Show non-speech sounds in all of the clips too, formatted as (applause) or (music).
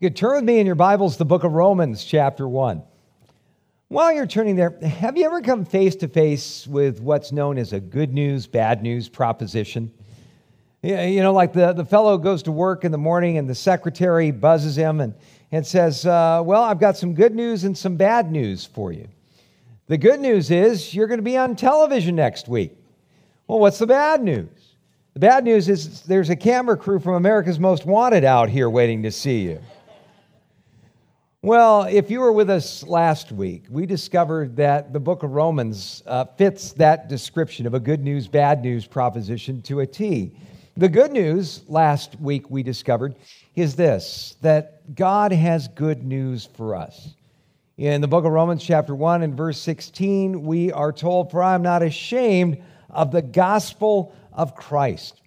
You could turn with me in your Bibles the book of Romans, chapter 1. While you're turning there, have you ever come face to face with what's known as a good news, bad news proposition? You know, like the, the fellow goes to work in the morning and the secretary buzzes him and, and says, uh, Well, I've got some good news and some bad news for you. The good news is you're going to be on television next week. Well, what's the bad news? The bad news is there's a camera crew from America's Most Wanted out here waiting to see you. Well, if you were with us last week, we discovered that the book of Romans uh, fits that description of a good news, bad news proposition to a T. The good news last week we discovered is this that God has good news for us. In the book of Romans, chapter 1 and verse 16, we are told, For I am not ashamed of the gospel of Christ.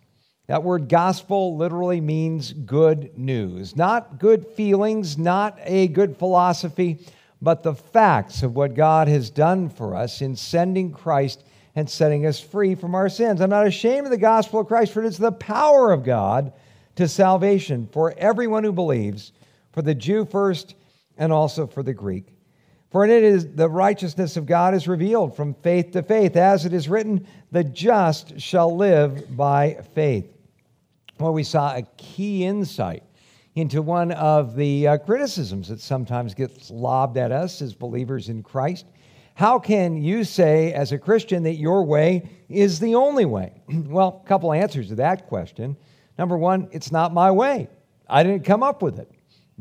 That word gospel literally means good news, not good feelings, not a good philosophy, but the facts of what God has done for us in sending Christ and setting us free from our sins. I'm not ashamed of the gospel of Christ, for it is the power of God to salvation for everyone who believes, for the Jew first and also for the Greek. For in it is the righteousness of God is revealed from faith to faith, as it is written, the just shall live by faith Well, we saw a key insight into one of the uh, criticisms that sometimes gets lobbed at us as believers in Christ. How can you say, as a Christian, that your way is the only way? (clears throat) well, a couple answers to that question. Number one, it's not my way. I didn't come up with it.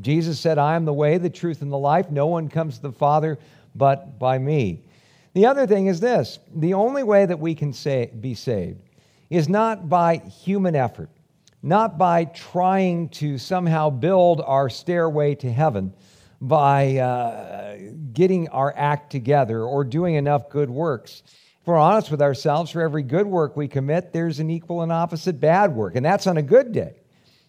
Jesus said, I am the way, the truth, and the life. No one comes to the Father but by me. The other thing is this the only way that we can say, be saved is not by human effort not by trying to somehow build our stairway to heaven by uh, getting our act together or doing enough good works. If we're honest with ourselves, for every good work we commit, there's an equal and opposite bad work, and that's on a good day.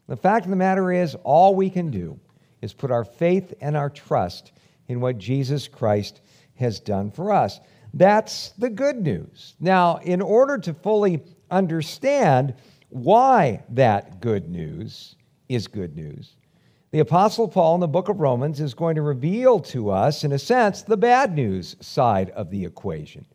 The fact of the matter is, all we can do is put our faith and our trust in what Jesus Christ has done for us. That's the good news. Now, in order to fully understand why that good news is good news. The Apostle Paul in the book of Romans is going to reveal to us, in a sense, the bad news side of the equation.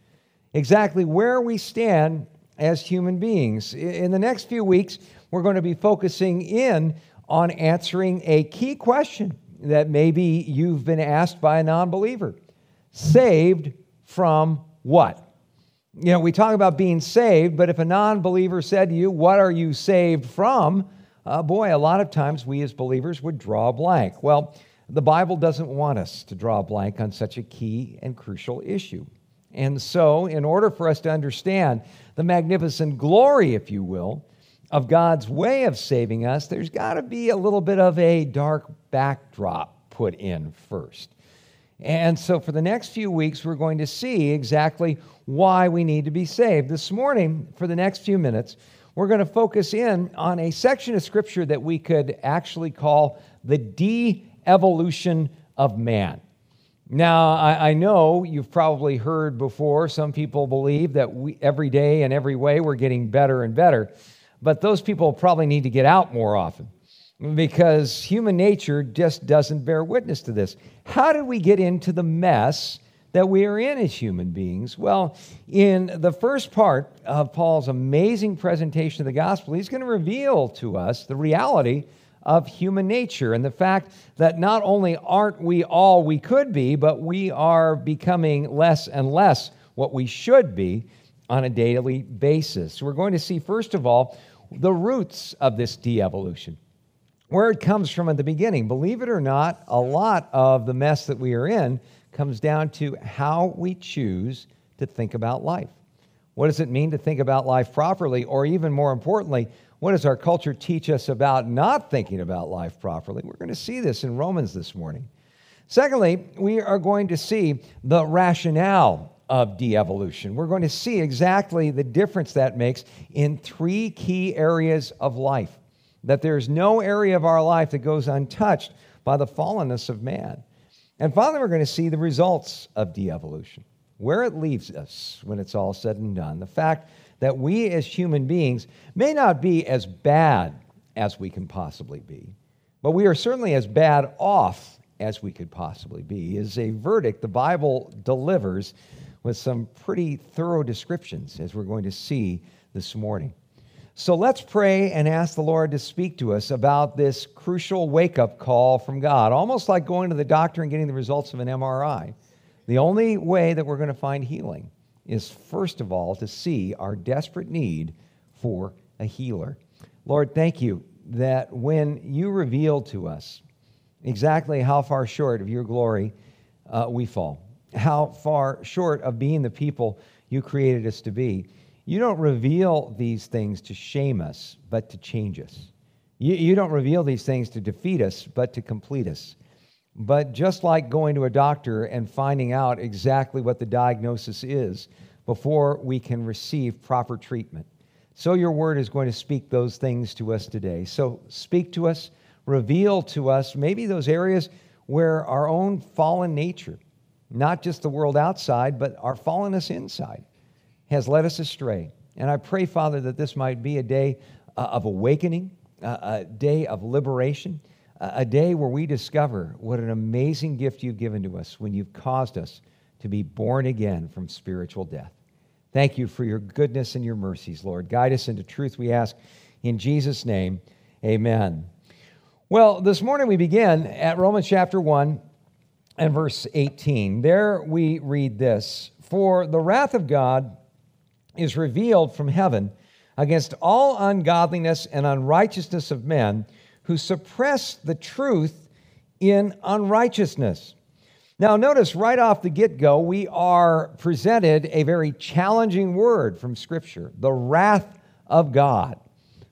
Exactly where we stand as human beings. In the next few weeks, we're going to be focusing in on answering a key question that maybe you've been asked by a non believer Saved from what? You know, we talk about being saved, but if a non believer said to you, What are you saved from? Uh, boy, a lot of times we as believers would draw a blank. Well, the Bible doesn't want us to draw a blank on such a key and crucial issue. And so, in order for us to understand the magnificent glory, if you will, of God's way of saving us, there's got to be a little bit of a dark backdrop put in first. And so, for the next few weeks, we're going to see exactly why we need to be saved. This morning, for the next few minutes, we're going to focus in on a section of Scripture that we could actually call the de evolution of man. Now, I, I, know you've probably heard before, some people believe that we, every day and every way we're getting better and better, but those people probably need to get out more often because human nature just doesn't bear witness to this. How did we get into the mess that we are in as human beings? Well, in the first part of Paul's amazing presentation of the gospel, he's going to reveal to us the reality of human nature and the fact that not only aren't we all we could be, but we are becoming less and less what we should be on a daily basis. We're going to see, first of all, the roots of this de evolution where it comes from at the beginning. Believe it or not, a lot of the mess that we are in comes down to how we choose to think about life. What does it mean to think about life properly? Or even more importantly, what does our culture teach us about not thinking about life properly? We're going to see this in Romans this morning. Secondly, we are going to see the rationale of de evolution. We're going to see exactly the difference that makes in three key areas of life that there's no area of our life that goes untouched by the fallenness of man. And finally, we're going to see the results of de evolution, where it leaves us when it's all said and done. The fact that we as human beings may not be as bad as we can possibly be, but we are certainly as bad off as we could possibly be, is a verdict the Bible delivers with some pretty thorough descriptions, as we're going to see this morning. So let's pray and ask the Lord to speak to us about this crucial wake up call from God, almost like going to the doctor and getting the results of an MRI. The only way that we're going to find healing is, first of all, to see our desperate need for a healer. Lord, thank you that when you reveal to us exactly how far short of your glory uh, we fall, how far short of being the people you created us to be, you don't reveal these things to shame us, but to change us. You, you don't reveal these things to defeat us, but to complete us. But just like going to a doctor and finding out exactly what the diagnosis is before we can receive proper treatment, so your word is going to speak those things to us today. So speak to us, reveal to us maybe those areas where our own fallen nature, not just the world outside, but our fallenness inside, has led us astray. And I pray, Father, that this might be a day uh, of awakening, a day of liberation, a day where we discover what an amazing gift you've given to us when you've caused us to be born again from spiritual death. Thank you for your goodness and your mercies, Lord. Guide us into truth, we ask. In Jesus' name, amen. Well, this morning we begin at Romans chapter 1 and verse 18. There we read this For the wrath of God is revealed from heaven against all ungodliness and unrighteousness of men who suppress the truth in unrighteousness. Now, notice right off the get go, we are presented a very challenging word from Scripture the wrath of God.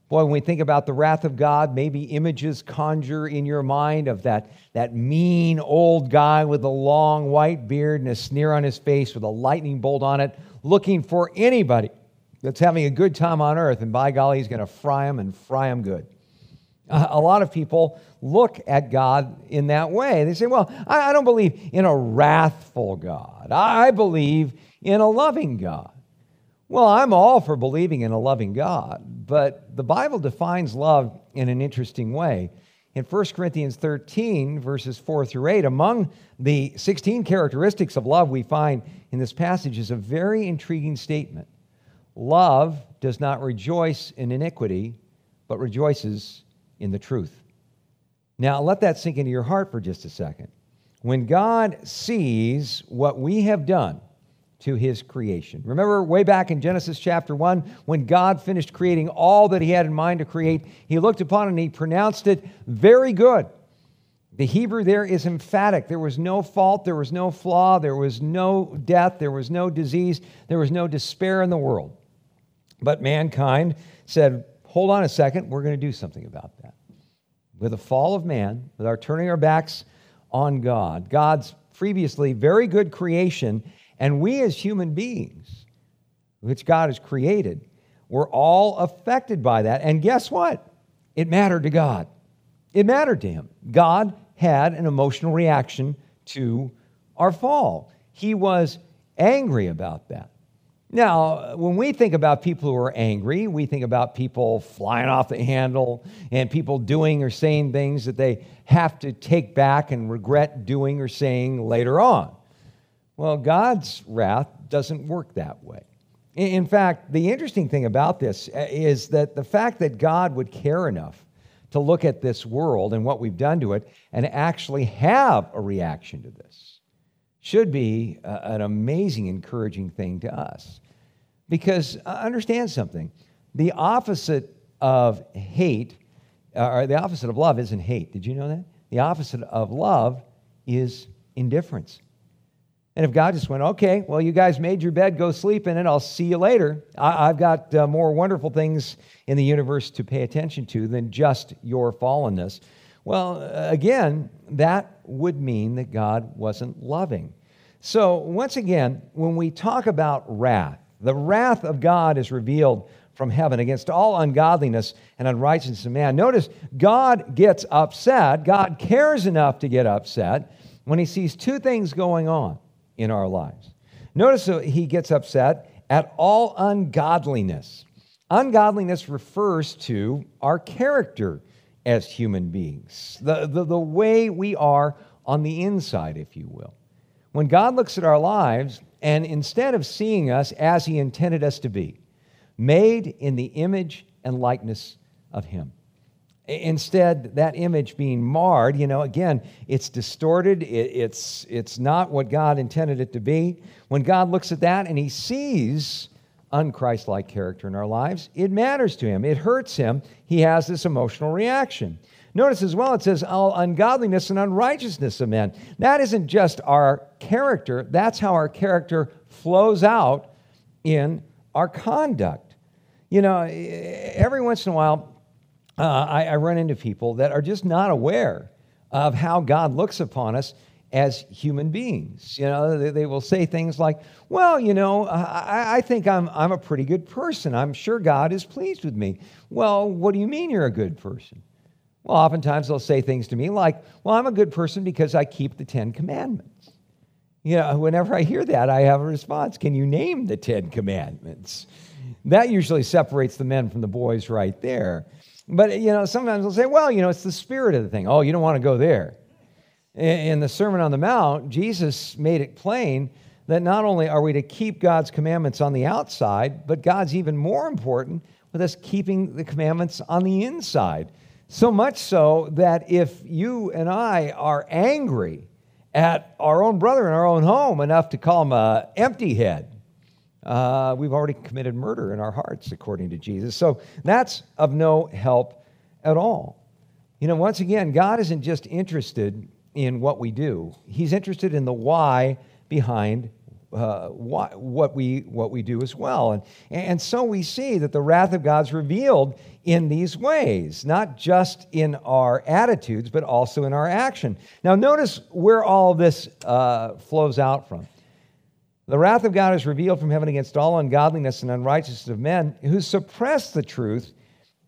Boy, when we think about the wrath of God, maybe images conjure in your mind of that, that mean old guy with a long white beard and a sneer on his face with a lightning bolt on it, looking for anybody that's having a good time on earth, and by golly, he's going to fry them and fry them good. A lot of people look at God in that way. They say, Well, I don't believe in a wrathful God, I believe in a loving God. Well, I'm all for believing in a loving God, but the Bible defines love in an interesting way. In 1 Corinthians 13, verses 4 through 8, among the 16 characteristics of love we find in this passage is a very intriguing statement. Love does not rejoice in iniquity, but rejoices in the truth. Now, let that sink into your heart for just a second. When God sees what we have done to his creation, remember way back in Genesis chapter 1, when God finished creating all that he had in mind to create, he looked upon it and he pronounced it very good. The Hebrew there is emphatic. There was no fault, there was no flaw, there was no death, there was no disease, there was no despair in the world. But mankind said, hold on a second, we're going to do something about that. With the fall of man, with our turning our backs on God, God's previously very good creation, and we as human beings, which God has created, we're all affected by that. And guess what? It mattered to God. It mattered to Him. God had an emotional reaction to our fall. He was angry about that. Now, when we think about people who are angry, we think about people flying off the handle and people doing or saying things that they have to take back and regret doing or saying later on. Well, God's wrath doesn't work that way. In fact, the interesting thing about this uh, is that the fact that God would care enough to look at this world and what we've done to it and actually have a reaction to this should be an amazing, encouraging thing to us. Because uh, understand something the opposite of hate, uh, or the opposite of love isn't hate. Did you know that? The opposite of love is indifference. And if God just went, okay, well, you guys made your bed, go sleep in it, I'll see you later. I- have got uh, more wonderful things in the universe to pay attention to than just your fallenness. Well, uh, again, that would mean that God wasn't loving. So, once again, when we talk about wrath, the wrath of God is revealed from heaven against all ungodliness and unrighteousness of man. Notice God gets upset. God cares enough to get upset when he sees two things going on in our lives. Notice he gets upset at all ungodliness. Ungodliness refers to our character as human beings, the, the, the way we are on the inside, if you will. When God looks at our lives, and instead of seeing us as He intended us to be, made in the image and likeness of Him, Instead, that image being marred, you know, again, it's distorted. it's, it's not what God intended it to be. When God looks at that and he sees unchristlike character in our lives, it matters to him. It hurts him. He has this emotional reaction. Notice as well, it says, all ungodliness and unrighteousness of men. That isn't just our character, that's how our character flows out in our conduct. You know, every once in a while, uh, I, I run into people that are just not aware of how God looks upon us as human beings. You know, they, they, will say things like, Well, you know, I, I, think I'm, I'm a pretty good person. I'm sure God is pleased with me. Well, what do you mean you're a good person? Well, oftentimes they'll say things to me like, Well, I'm a good person because I keep the Ten Commandments. You know, whenever I hear that, I have a response Can you name the Ten Commandments? That usually separates the men from the boys right there. But, you know, sometimes they'll say, well, you know, it's the spirit of the thing. Oh, you don't want to go there. In the Sermon on the Mount, Jesus made it plain that not only are we to keep God's commandments on the outside, but God's even more important with us keeping the commandments on the inside. So much so that if you and I are angry at our own brother in our own home enough to call him a empty head, uh, we've already committed murder in our hearts, according to Jesus. So that's of no help at all. You know, once again, God isn't just interested in what we do, He's interested in the why behind uh, why, what, we, what we do as well. And, and so we see that the wrath of God's revealed in these ways, not just in our attitudes, but also in our action. Now, notice where all this uh, flows out from. The wrath of God is revealed from heaven against all ungodliness and unrighteousness of men who suppress the truth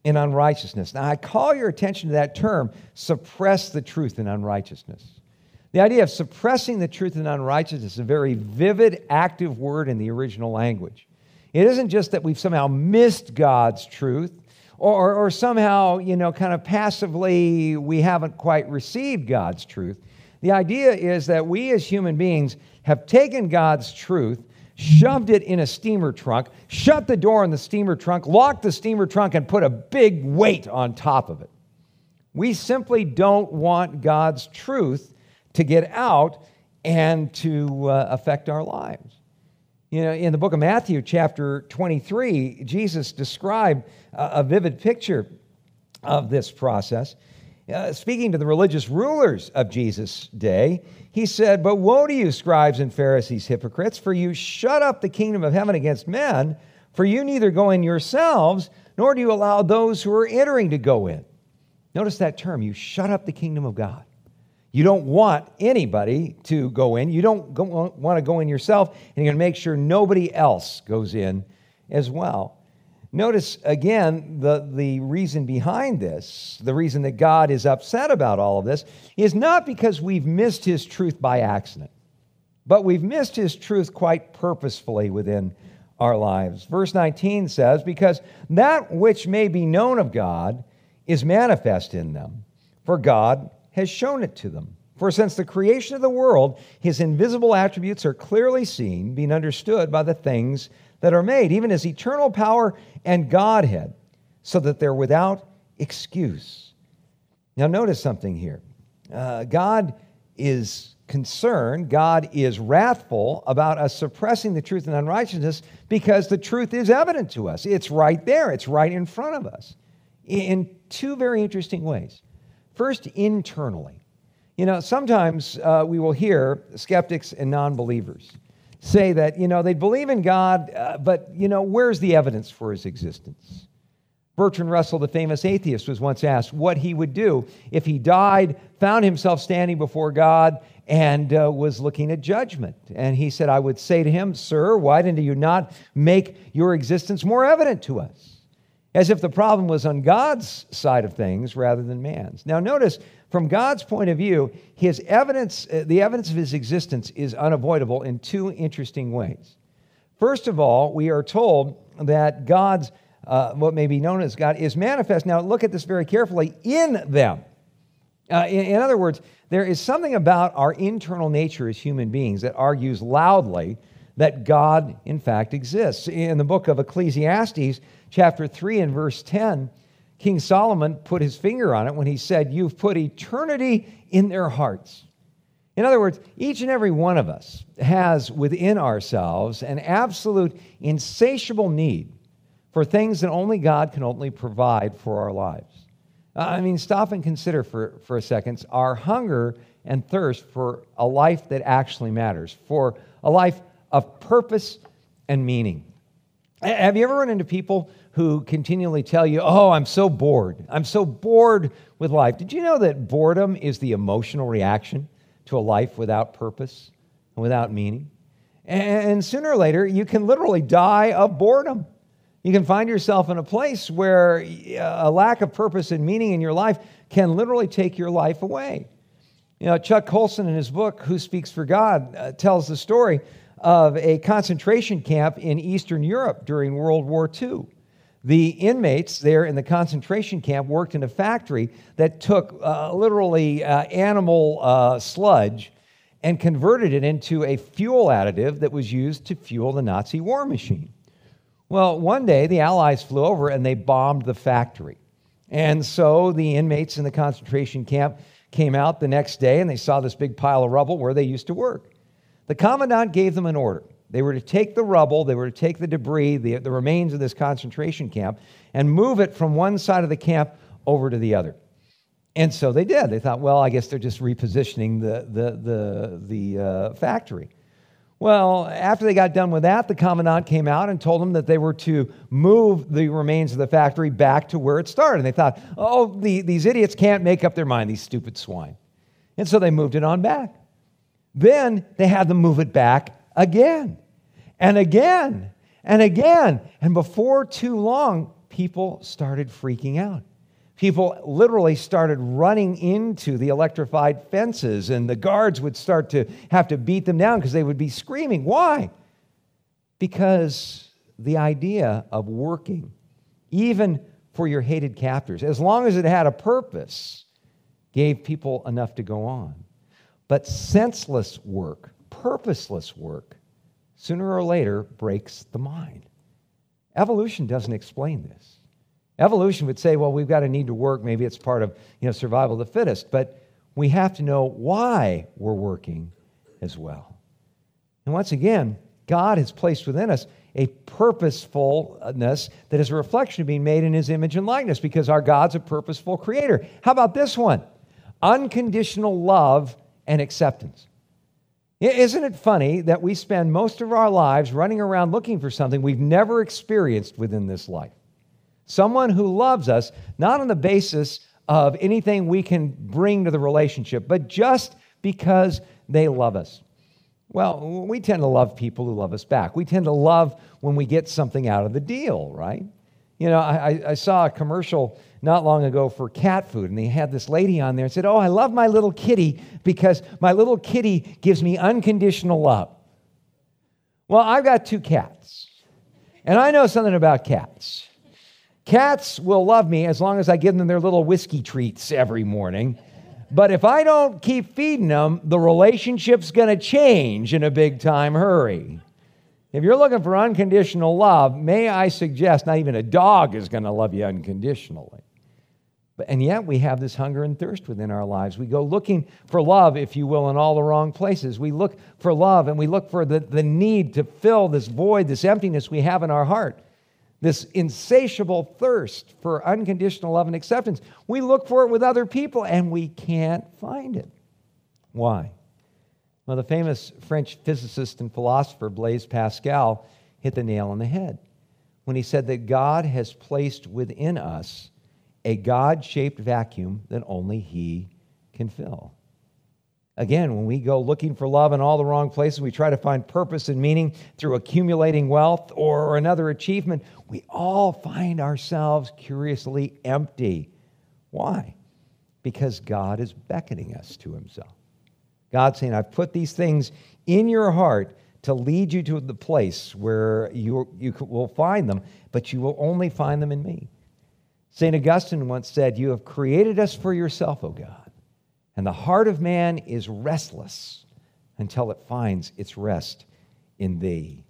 in unrighteousness. Now, I call your attention to that term, suppress the truth in unrighteousness. The idea of suppressing the truth in unrighteousness is a very vivid, active word in the original language. It isn't just that we've somehow missed God's truth or, or, somehow, you know, kind of passively we haven't quite received God's truth. The idea is that we as human beings have taken God's truth, shoved it in a steamer trunk, shut the door on the steamer trunk, locked the steamer trunk, and put a big weight on top of it. We simply don't want God's truth to get out and to uh, affect our lives. You know, in the book of Matthew, chapter 23, Jesus described a, a vivid picture of this process. Uh, speaking to the religious rulers of Jesus' day, he said, But woe to you, scribes and Pharisees, hypocrites, for you shut up the kingdom of heaven against men, for you neither go in yourselves, nor do you allow those who are entering to go in. Notice that term, you shut up the kingdom of God. You don't want anybody to go in. You don't go, want to go in yourself, and you're going to make sure nobody else goes in as well. Notice again the, the reason behind this, the reason that God is upset about all of this, is not because we've missed his truth by accident, but we've missed his truth quite purposefully within our lives. Verse 19 says, Because that which may be known of God is manifest in them, for God has shown it to them. For since the creation of the world, his invisible attributes are clearly seen, being understood by the things that are made, even his eternal power and Godhead, so that they're without excuse. Now, notice something here. Uh, God is concerned, God is wrathful about us suppressing the truth and unrighteousness because the truth is evident to us. It's right there, it's right in front of us in two very interesting ways. First, internally. You know, sometimes uh, we will hear skeptics and non believers say that, you know, they believe in God, uh, but, you know, where's the evidence for his existence? Bertrand Russell, the famous atheist, was once asked what he would do if he died, found himself standing before God, and uh, was looking at judgment. And he said, I would say to him, Sir, why didn't you not make your existence more evident to us? As if the problem was on God's side of things rather than man's. Now, notice from God's point of view, his evidence, uh, the evidence of his existence is unavoidable in two interesting ways. First of all, we are told that God's uh, what may be known as God, is manifest. Now, look at this very carefully in them. Uh, in, in other words, there is something about our internal nature as human beings that argues loudly that God, in fact, exists. In the book of Ecclesiastes, chapter 3 and verse 10, King Solomon put his finger on it when he said, You've put eternity in their hearts. In other words, each and every one of us has within ourselves an absolute insatiable need for things that only God can only provide for our lives. Uh, I mean, stop and consider for, for a second our hunger and thirst for a life that actually matters, for a life of purpose and meaning. Have you ever run into people who continually tell you, Oh, I'm so bored. I'm so bored with life. Did you know that boredom is the emotional reaction to a life without purpose and without meaning? And sooner or later, you can literally die of boredom. You can find yourself in a place where a lack of purpose and meaning in your life can literally take your life away. You know, Chuck Colson, in his book, Who Speaks for God, uh, tells the story of a concentration camp in Eastern Europe during World War II. The inmates there in the concentration camp worked in a factory that took uh, literally uh, animal uh, sludge and converted it into a fuel additive that was used to fuel the Nazi war machine. Well, one day the Allies flew over and they bombed the factory. And so the inmates in the concentration camp came out the next day and they saw this big pile of rubble where they used to work. The commandant gave them an order. They were to take the rubble, they were to take the debris, the, the remains of this concentration camp, and move it from one side of the camp over to the other. And so they did. They thought, well, I guess they're just repositioning the, the, the, the uh, factory. Well, after they got done with that, the commandant came out and told them that they were to move the remains of the factory back to where it started. And they thought, oh, the, these idiots can't make up their mind, these stupid swine. And so they moved it on back. Then they had them move it back again and again and again. And before too long, people started freaking out. People literally started running into the electrified fences, and the guards would start to have to beat them down because they would be screaming. Why? Because the idea of working, even for your hated captors, as long as it had a purpose, gave people enough to go on. But senseless work, purposeless work, sooner or later breaks the mind. Evolution doesn't explain this. Evolution would say, well, we've got a need to work. Maybe it's part of you know, survival of the fittest. But we have to know why we're working as well. And once again, God has placed within us a purposefulness that is a reflection of being made in his image and likeness because our God's a purposeful creator. How about this one? Unconditional love and acceptance. Isn't it funny that we spend most of our lives running around looking for something we've never experienced within this life? Someone who loves us, not on the basis of anything we can bring to the relationship, but just because they love us. Well, we tend to love people who love us back. We tend to love when we get something out of the deal, right? You know, I, I saw a commercial not long ago for cat food, and they had this lady on there and said, Oh, I love my little kitty because my little kitty gives me unconditional love. Well, I've got two cats, and I know something about cats. Cats will love me as long as I give them their little whiskey treats every morning. But if I don't keep feeding them, the relationship's going to change in a big time hurry. If you're looking for unconditional love, may I suggest not even a dog is going to love you unconditionally. And yet we have this hunger and thirst within our lives. We go looking for love, if you will, in all the wrong places. We look for love and we look for the, the need to fill this void, this emptiness we have in our heart, this insatiable thirst for unconditional love and acceptance. We look for it with other people and we can't find it. Why? Well, the famous French physicist and philosopher Blaise Pascal hit the nail on the head when he said that God has placed within us a God shaped vacuum that only He can fill. Again, when we go looking for love in all the wrong places, we try to find purpose and meaning through accumulating wealth or another achievement, we all find ourselves curiously empty. Why? Because God is beckoning us to Himself. God saying, I've put these things in your heart to lead you to the place where you, you will find them, but you will only find them in me. St. Augustine once said, You have created us for yourself, O God, and the heart of man is restless until it finds its rest in thee.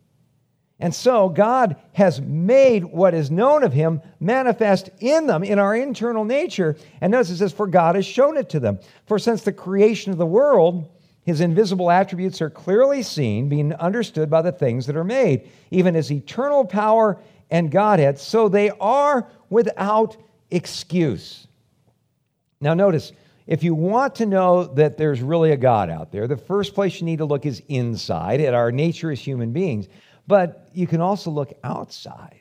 And so God has made what is known of him manifest in them, in our internal nature. And notice it says, For God has shown it to them. For since the creation of the world, his invisible attributes are clearly seen, being understood by the things that are made, even his eternal power and Godhead, so they are without excuse. Now, notice, if you want to know that there's really a God out there, the first place you need to look is inside at our nature as human beings. But you can also look outside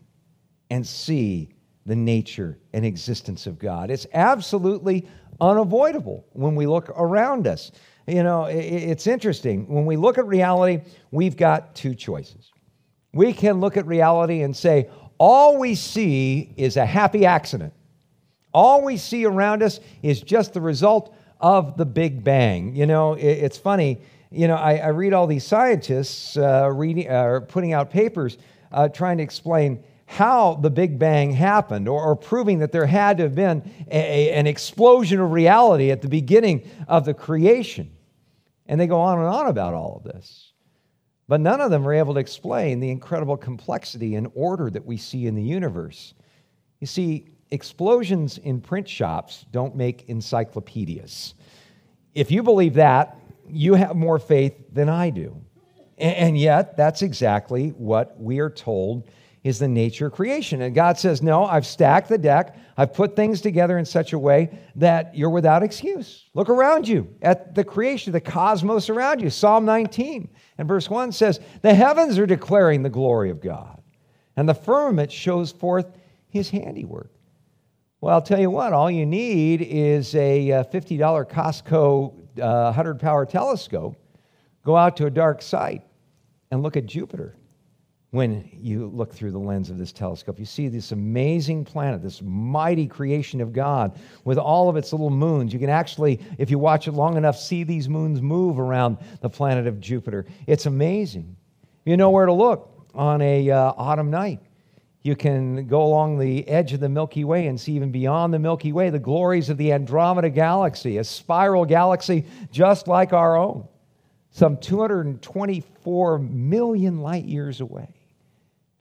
and see the nature and existence of God. It's absolutely unavoidable when we look around us. You know, it's interesting. When we look at reality, we've got two choices. We can look at reality and say, all we see is a happy accident. All we see around us is just the result of the Big Bang. You know, it's funny. You know, I, I read all these scientists uh, reading, uh, putting out papers uh, trying to explain how the Big Bang happened or, or proving that there had to have been a, a, an explosion of reality at the beginning of the creation. And they go on and on about all of this. But none of them are able to explain the incredible complexity and order that we see in the universe. You see, explosions in print shops don't make encyclopedias. If you believe that, you have more faith than I do. And yet, that's exactly what we are told is the nature of creation. And God says, No, I've stacked the deck. I've put things together in such a way that you're without excuse. Look around you at the creation, the cosmos around you. Psalm 19 and verse 1 says, The heavens are declaring the glory of God, and the firmament shows forth his handiwork. Well, I'll tell you what, all you need is a uh, $50 Costco uh, 100 power telescope. Go out to a dark site and look at Jupiter when you look through the lens of this telescope. You see this amazing planet, this mighty creation of God with all of its little moons. You can actually, if you watch it long enough, see these moons move around the planet of Jupiter. It's amazing. You know where to look on a uh, autumn night. You can go along the edge of the Milky Way and see even beyond the Milky Way the glories of the Andromeda Galaxy, a spiral galaxy just like our own, some 224 million light years away.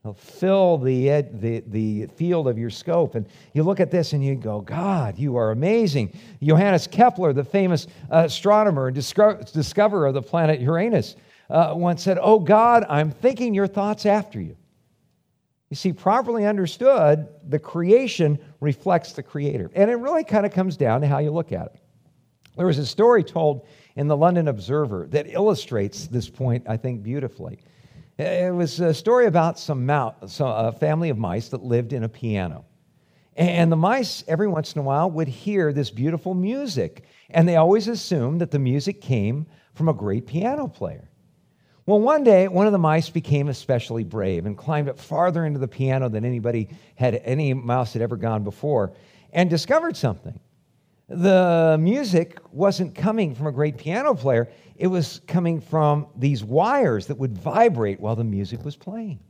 They'll fill the, the, the field of your scope. And you look at this and you go, God, you are amazing. Johannes Kepler, the famous astronomer and discoverer of the planet Uranus, uh, once said, Oh God, I'm thinking your thoughts after you. You see, properly understood, the creation reflects the creator. And it really kind of comes down to how you look at it. There was a story told in the London Observer that illustrates this point, I think, beautifully. It was a story about some mouse, a family of mice that lived in a piano. And the mice, every once in a while, would hear this beautiful music. And they always assumed that the music came from a great piano player. Well, one day, one of the mice became especially brave and climbed up farther into the piano than anybody had, any mouse had ever gone before, and discovered something. The music wasn't coming from a great piano player, it was coming from these wires that would vibrate while the music was playing.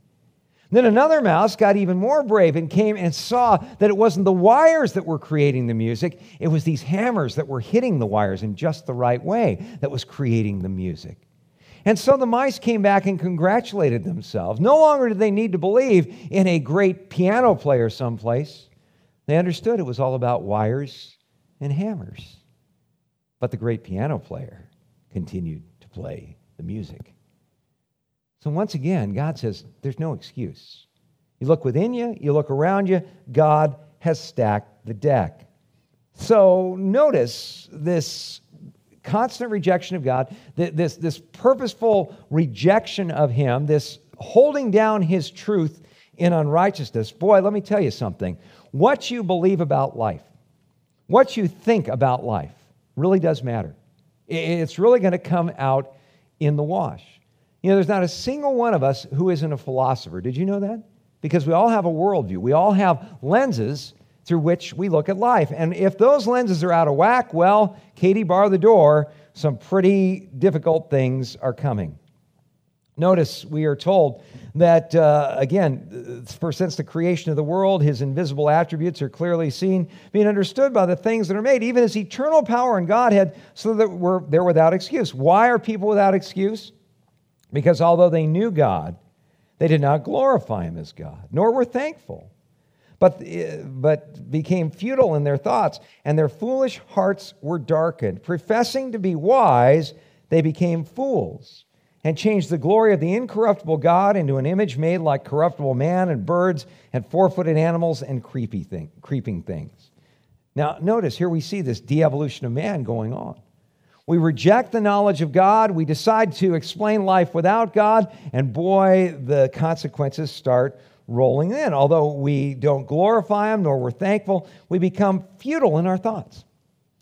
Then another mouse got even more brave and came and saw that it wasn't the wires that were creating the music, it was these hammers that were hitting the wires in just the right way that was creating the music. And so the mice came back and congratulated themselves. No longer did they need to believe in a great piano player someplace. They understood it was all about wires and hammers. But the great piano player continued to play the music. So once again, God says there's no excuse. You look within you, you look around you, God has stacked the deck. So notice this constant rejection of God, this, this purposeful rejection of Him, this holding down His truth in unrighteousness. Boy, let me tell you something. What you believe about life, what you think about life, really does matter. It's really going to come out in the wash. You know, there's not a single one of us who isn't a philosopher. Did you know that? Because we all have a worldview, we all have lenses through which we look at life. And if those lenses are out of whack, well, Katie, bar the door, some pretty difficult things are coming. Notice we are told that, uh, again, for since the creation of the world, his invisible attributes are clearly seen, being understood by the things that are made, even his eternal power and Godhead, so that we're, they're without excuse. Why are people without excuse? Because although they knew God, they did not glorify him as God, nor were thankful, but, uh, but became futile in their thoughts, and their foolish hearts were darkened. Professing to be wise, they became fools and changed the glory of the incorruptible God into an image made like corruptible man and birds and four footed animals and creepy thing, creeping things. Now, notice here we see this de evolution of man going on. We reject the knowledge of God. We decide to explain life without God. And boy, the consequences start rolling in. Although we don't glorify Him nor we're thankful, we become futile in our thoughts.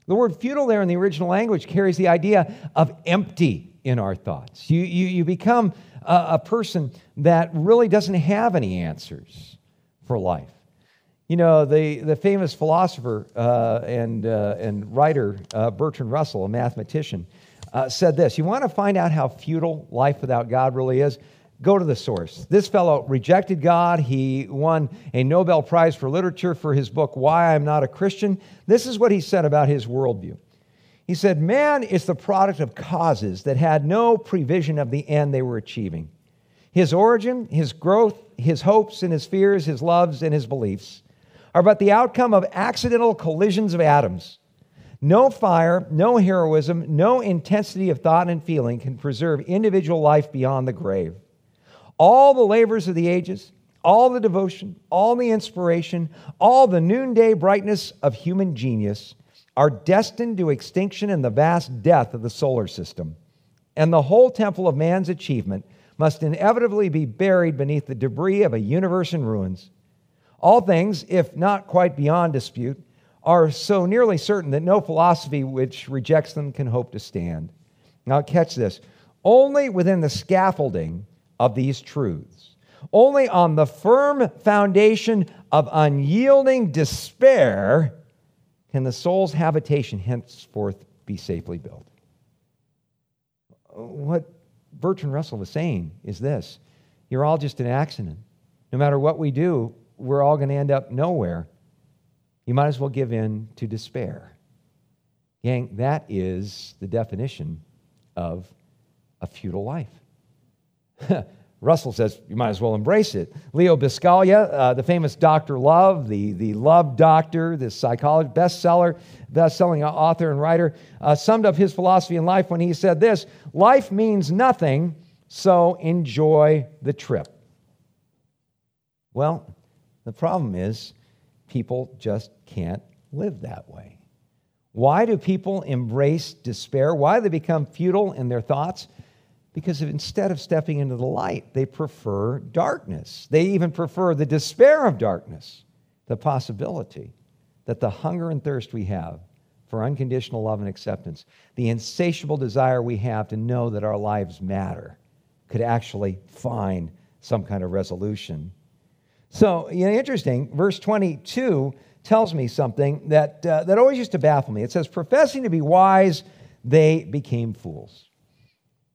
The word futile there in the original language carries the idea of empty in our thoughts. You, you, you become a, a person that really doesn't have any answers for life. You know, the, the famous philosopher uh, and, uh, and writer uh, Bertrand Russell, a mathematician, uh, said this You want to find out how futile life without God really is? Go to the source. This fellow rejected God. He won a Nobel Prize for Literature for his book, Why I'm Not a Christian. This is what he said about his worldview. He said, Man is the product of causes that had no prevision of the end they were achieving. His origin, his growth, his hopes and his fears, his loves and his beliefs are but the outcome of accidental collisions of atoms. No fire, no heroism, no intensity of thought and feeling can preserve individual life beyond the grave. All the labors of the ages, all the devotion, all the inspiration, all the noonday brightness of human genius are destined to extinction in the vast death of the solar system. And the whole temple of man's achievement must inevitably be buried beneath the debris of a universe in ruins. All things, if not quite beyond dispute, are so nearly certain that no philosophy which rejects them can hope to stand. Now, catch this only within the scaffolding of these truths, only on the firm foundation of unyielding despair can the soul's habitation henceforth be safely built. What Bertrand Russell was saying is this you're all just an accident. No matter what we do, we're all going to end up nowhere. You might as well give in to despair. Gang, that is the definition of a futile life. (laughs) Russell says you might as well embrace it. Leo Buscaglia, uh, the famous Dr. Love, the, the love doctor, the psychologist, bestseller, best-selling author and writer, uh, summed up his philosophy in life when he said this, life means nothing, so enjoy the trip. Well, the problem is people just can't live that way. Why do people embrace despair? Why do they become futile in their thoughts? Because instead of stepping into the light, they prefer darkness. They even prefer the despair of darkness, the possibility that the hunger and thirst we have for unconditional love and acceptance, the insatiable desire we have to know that our lives matter, could actually find some kind of resolution. So, you know, interesting, verse 22 tells me something that, uh, that always used to baffle me. It says, professing to be wise, they became fools.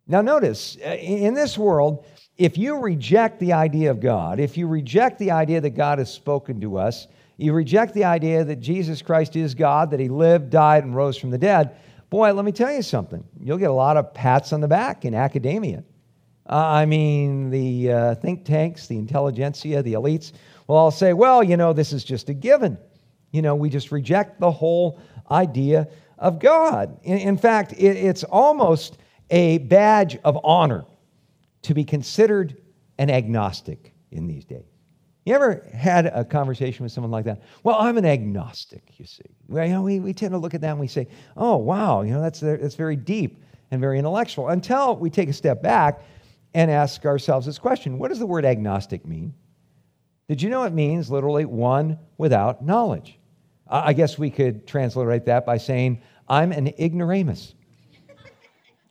Now, notice, uh, in this world, if you reject the idea of God, if you reject the idea that God has spoken to us, you reject the idea that Jesus Christ is God, that he lived, died, and rose from the dead, boy, let me tell you something. You'll get a lot of pats on the back in academia. Uh, I mean, the uh, think tanks, the intelligentsia, the elites will all say, well, you know, this is just a given. You know, we just reject the whole idea of God. In, in fact, it, it's almost a badge of honor to be considered an agnostic in these days. You ever had a conversation with someone like that? Well, I'm an agnostic, you see. You know, we, we tend to look at that and we say, oh, wow, you know, that's, that's very deep and very intellectual until we take a step back and ask ourselves this question What does the word agnostic mean? Did you know it means literally one without knowledge? I guess we could translate that by saying, I'm an ignoramus.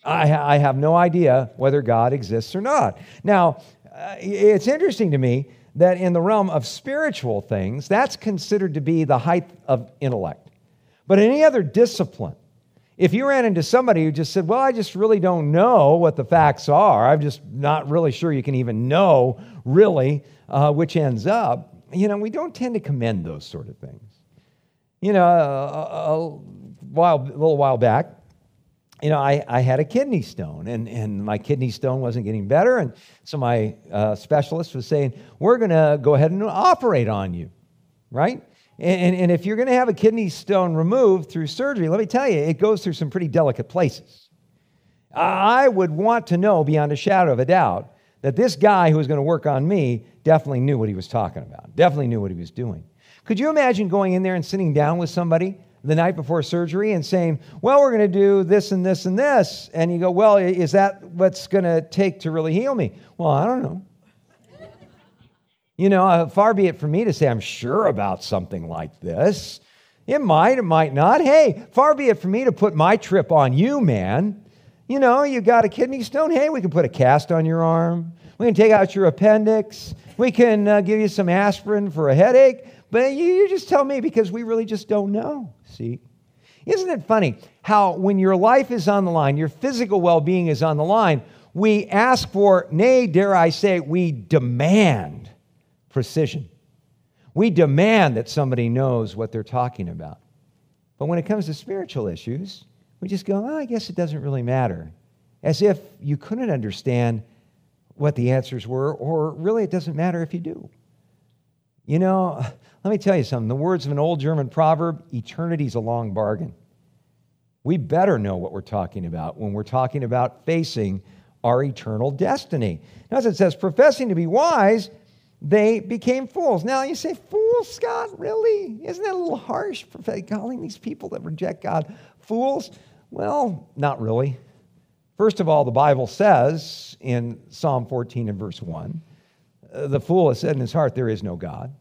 I, I have no idea whether God exists or not. Now, uh, it's interesting to me that in the realm of spiritual things, that's considered to be the height of intellect. But in any other discipline, If you ran into somebody who just said, Well, I just really don't know what the facts are, I'm just not really sure you can even know really uh, which ends up, you know, we don't tend to commend those sort of things. You know, a, a, while, a little while back, you know, I, I had a kidney stone, and, and my kidney stone wasn't getting better. And so my uh, specialist was saying, We're going to go ahead and operate on you, right? And, and if you're going to have a kidney stone removed through surgery, let me tell you, it goes through some pretty delicate places. I would want to know beyond a shadow of a doubt that this guy who was going to work on me definitely knew what he was talking about, definitely knew what he was doing. Could you imagine going in there and sitting down with somebody the night before surgery and saying, Well, we're going to do this and this and this? And you go, Well, is that what's going to take to really heal me? Well, I don't know. You know, uh, far be it from me to say I'm sure about something like this. It might, it might not. Hey, far be it from me to put my trip on you, man. You know, you got a kidney stone. Hey, we can put a cast on your arm. We can take out your appendix. We can uh, give you some aspirin for a headache. But you, you just tell me because we really just don't know. See? Isn't it funny how when your life is on the line, your physical well being is on the line, we ask for, nay, dare I say, we demand precision. We demand that somebody knows what they're talking about. But when it comes to spiritual issues, we just go, oh, I guess it doesn't really matter. As if you couldn't understand what the answers were, or really it doesn't matter if you do. You know, let me tell you something. The words of an old German proverb eternity's a long bargain. We better know what we're talking about when we're talking about facing our eternal destiny. Now, as it says, professing to be wise, they became fools. Now you say, fools, Scott, really? Isn't that a little harsh, calling these people that reject God fools? Well, not really. First of all, the Bible says in Psalm 14 and verse 1, uh, the fool has said in his heart, There is no God.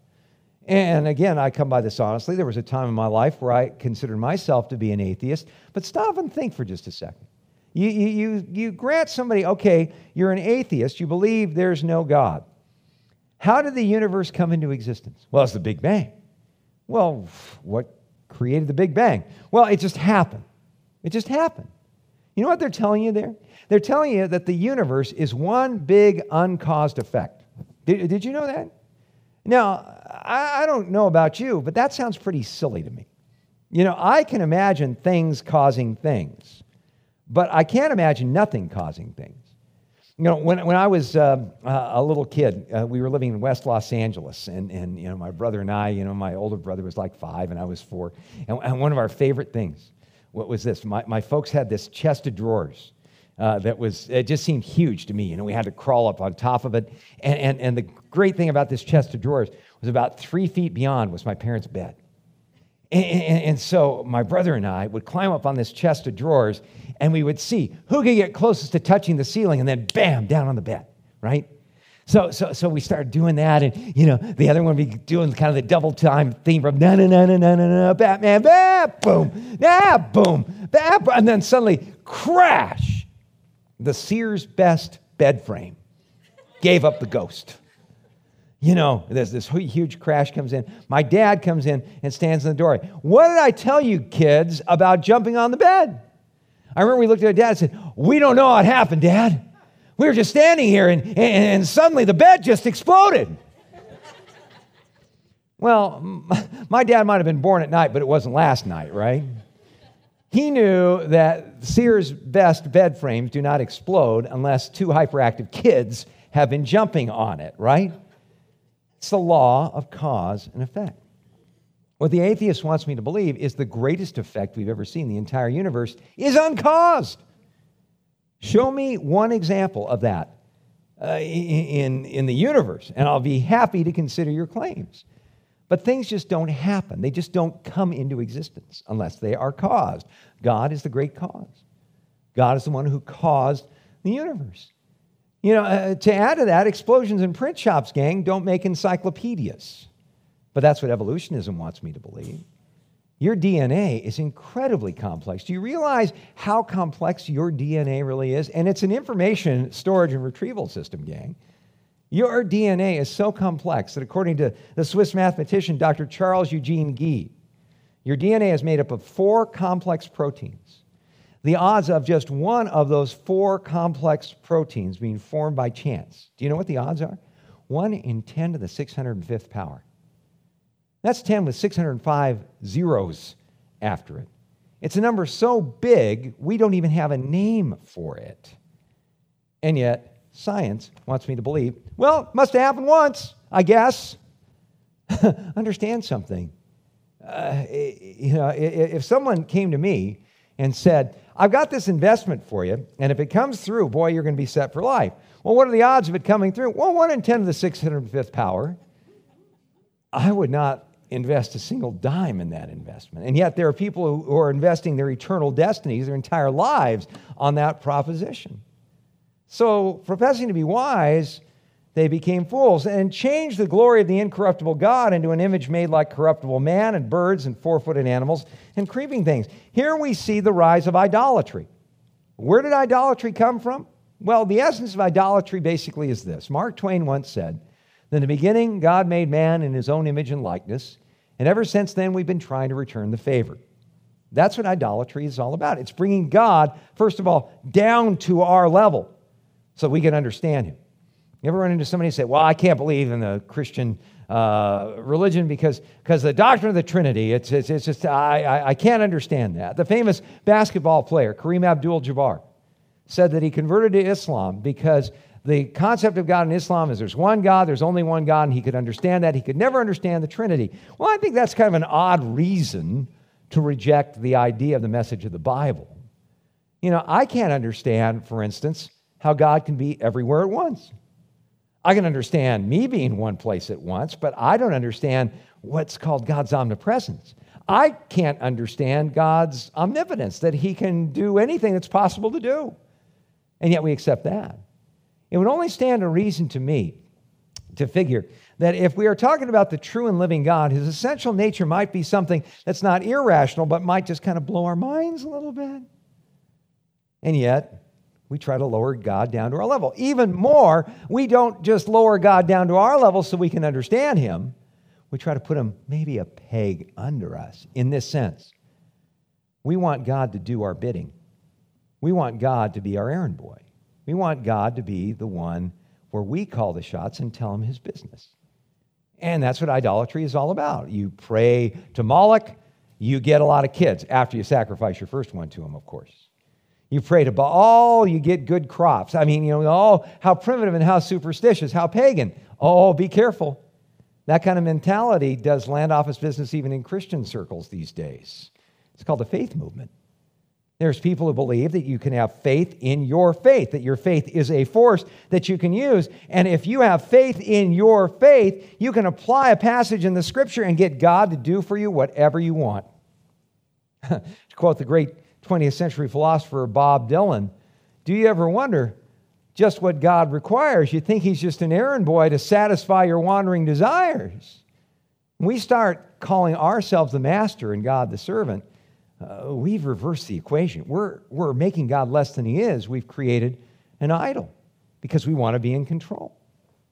And again, I come by this honestly. There was a time in my life where I considered myself to be an atheist, but stop and think for just a second. You, you, you grant somebody, okay, you're an atheist, you believe there's no God. How did the universe come into existence? Well, it's the Big Bang. Well, what created the Big Bang? Well, it just happened. It just happened. You know what they're telling you there? They're telling you that the universe is one big uncaused effect. Did, did you know that? Now, I, I don't know about you, but that sounds pretty silly to me. You know, I can imagine things causing things, but I can't imagine nothing causing things. You know, when, when I was uh, a little kid, uh, we were living in West Los Angeles, and, and, you know, my brother and I, you know, my older brother was like five, and I was four. And, and one of our favorite things, what was this? My, my folks had this chest of drawers uh, that was, it just seemed huge to me. You know, we had to crawl up on top of it. And, and, and the great thing about this chest of drawers was about three feet beyond was my parents' bed. And, and, and, so my brother and I would climb up on this chest of drawers and we would see who could get closest to touching the ceiling and then bam, down on the bed, right? So, so, so we started doing that, and you know, the other one would be doing kind of the double time theme from na na na na na na na Batman, bam, boom, nah, boom, bam, and then suddenly crash. The Sears best bed frame gave up the ghost. You know, there's this huge crash comes in. My dad comes in and stands in the doorway. What did I tell you, kids, about jumping on the bed? I remember we looked at our dad and said, We don't know it happened, Dad. We were just standing here and, and, and suddenly the bed just exploded. well, (laughs) my dad might have been born at night, but it wasn't last night, right? He knew that Sears best bed frames do not explode unless two hyperactive kids have been jumping on it, right? It's the law of cause and effect. What the atheist wants me to believe is the greatest effect we've ever seen the entire universe is uncaused. Show me one example of that uh, in, in the universe, and I'll be happy to consider your claims. But things just don't happen. They just don't come into existence unless they are caused. God is the great cause. God is the one who caused the universe. You know, uh, to add to that, explosions in print shops, gang, don't make encyclopedias. But that's what evolutionism wants me to believe. Your DNA is incredibly complex. Do you realize how complex your DNA really is? And it's an information storage and retrieval system, gang. Your DNA is so complex that according to the Swiss mathematician Dr. Charles Eugene Guye, your DNA is made up of four complex proteins the odds of just one of those four complex proteins being formed by chance. Do you know what the odds are? 1 in 10 to the 605th power. That's 10 with 605 zeros after it. It's a number so big, we don't even have a name for it. And yet, science wants me to believe, well, must have happened once, I guess. (laughs) Understand something. Uh, you know, if someone came to me and said, I've got this investment for you, and if it comes through, boy, you're going to be set for life. Well, what are the odds of it coming through? Well, 1 in 10 to the 605th power. I would not invest a single dime in that investment. And yet, there are people who are investing their eternal destinies, their entire lives, on that proposition. So, professing to be wise, they became fools and changed the glory of the incorruptible God into an image made like corruptible man and birds and four footed animals and creeping things. Here we see the rise of idolatry. Where did idolatry come from? Well, the essence of idolatry basically is this Mark Twain once said, In the beginning, God made man in his own image and likeness, and ever since then, we've been trying to return the favor. That's what idolatry is all about. It's bringing God, first of all, down to our level so we can understand him. You ever run into somebody and say, Well, I can't believe in the Christian uh, religion because because the doctrine of the Trinity, it's, it's, it's just, I, I, I can't understand that. The famous basketball player, Kareem Abdul Jabbar, said that he converted to Islam because the concept of God in Islam is there's one God, there's only one God, and he could understand that. He could never understand the Trinity. Well, I think that's kind of an odd reason to reject the idea of the message of the Bible. You know, I can't understand, for instance, how God can be everywhere at once. I can understand me being one place at once, but I don't understand what's called God's omnipresence. I can't understand God's omnipotence, that He can do anything that's possible to do. And yet we accept that. It would only stand a reason to me to figure that if we are talking about the true and living God, His essential nature might be something that's not irrational, but might just kind of blow our minds a little bit. And yet, we try to lower God down to our level. Even more, we don't just lower God down to our level so we can understand Him. We try to put Him maybe a peg under us in this sense. We want God to do our bidding. We want God to be our errand boy. We want God to be the one where we call the shots and tell Him His business. And that's what idolatry is all about. You pray to Moloch, you get a lot of kids after you sacrifice your first one to him, of course. You pray to Baal, you get good crops. I mean, you know, oh, how primitive and how superstitious, how pagan. Oh, be careful. That kind of mentality does land office business even in Christian circles these days. It's called the faith movement. There's people who believe that you can have faith in your faith, that your faith is a force that you can use. And if you have faith in your faith, you can apply a passage in the scripture and get God to do for you whatever you want. (laughs) to quote the great 20th century philosopher Bob Dylan, do you ever wonder just what God requires? You think He's just an errand boy to satisfy your wandering desires. We start calling ourselves the master and God the servant, uh, we've reversed the equation. We're, we're making God less than He is. We've created an idol because we want to be in control.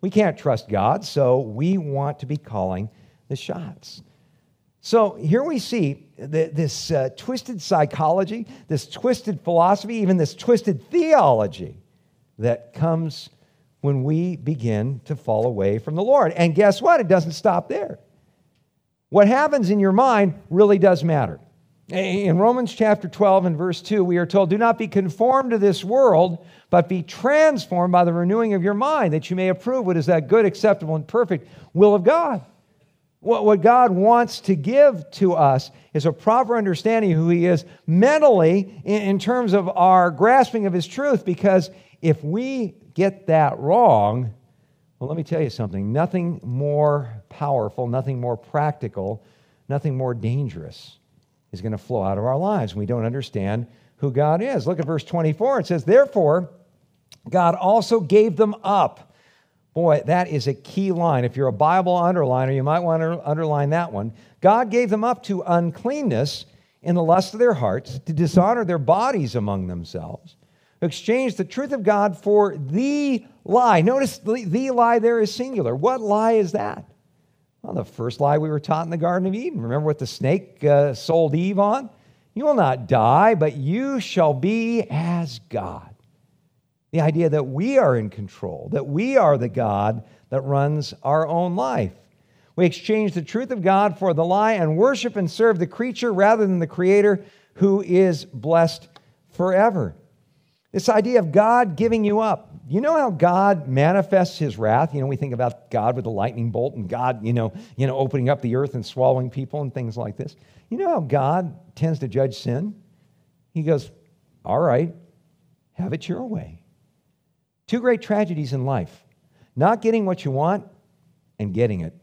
We can't trust God, so we want to be calling the shots. So here we see this uh, twisted psychology, this twisted philosophy, even this twisted theology that comes when we begin to fall away from the Lord. And guess what? It doesn't stop there. What happens in your mind really does matter. In Romans chapter 12 and verse 2, we are told, Do not be conformed to this world, but be transformed by the renewing of your mind, that you may approve what is that good, acceptable, and perfect will of God. What, what God wants to give to us is a proper understanding of who He is mentally in, in terms of our grasping of His truth, because if we get that wrong, well, let me tell you something nothing more powerful, nothing more practical, nothing more dangerous is going to flow out of our lives. We don't understand who God is. Look at verse 24. It says, Therefore, God also gave them up Boy, that is a key line. If you're a Bible underliner, you might want to underline that one. God gave them up to uncleanness in the lust of their hearts, to dishonor their bodies among themselves, exchange the truth of God for the lie. Notice the, the lie there is singular. What lie is that? Well, the first lie we were taught in the Garden of Eden. Remember what the snake uh, sold Eve on? You will not die, but you shall be as God. The idea that we are in control, that we are the God that runs our own life. We exchange the truth of God for the lie and worship and serve the creature rather than the Creator who is blessed forever. This idea of God giving you up. You know how God manifests his wrath? You know, we think about God with a lightning bolt and God, you know, you know, opening up the earth and swallowing people and things like this. You know how God tends to judge sin? He goes, All right, have it your way. Two great tragedies in life not getting what you want and getting it.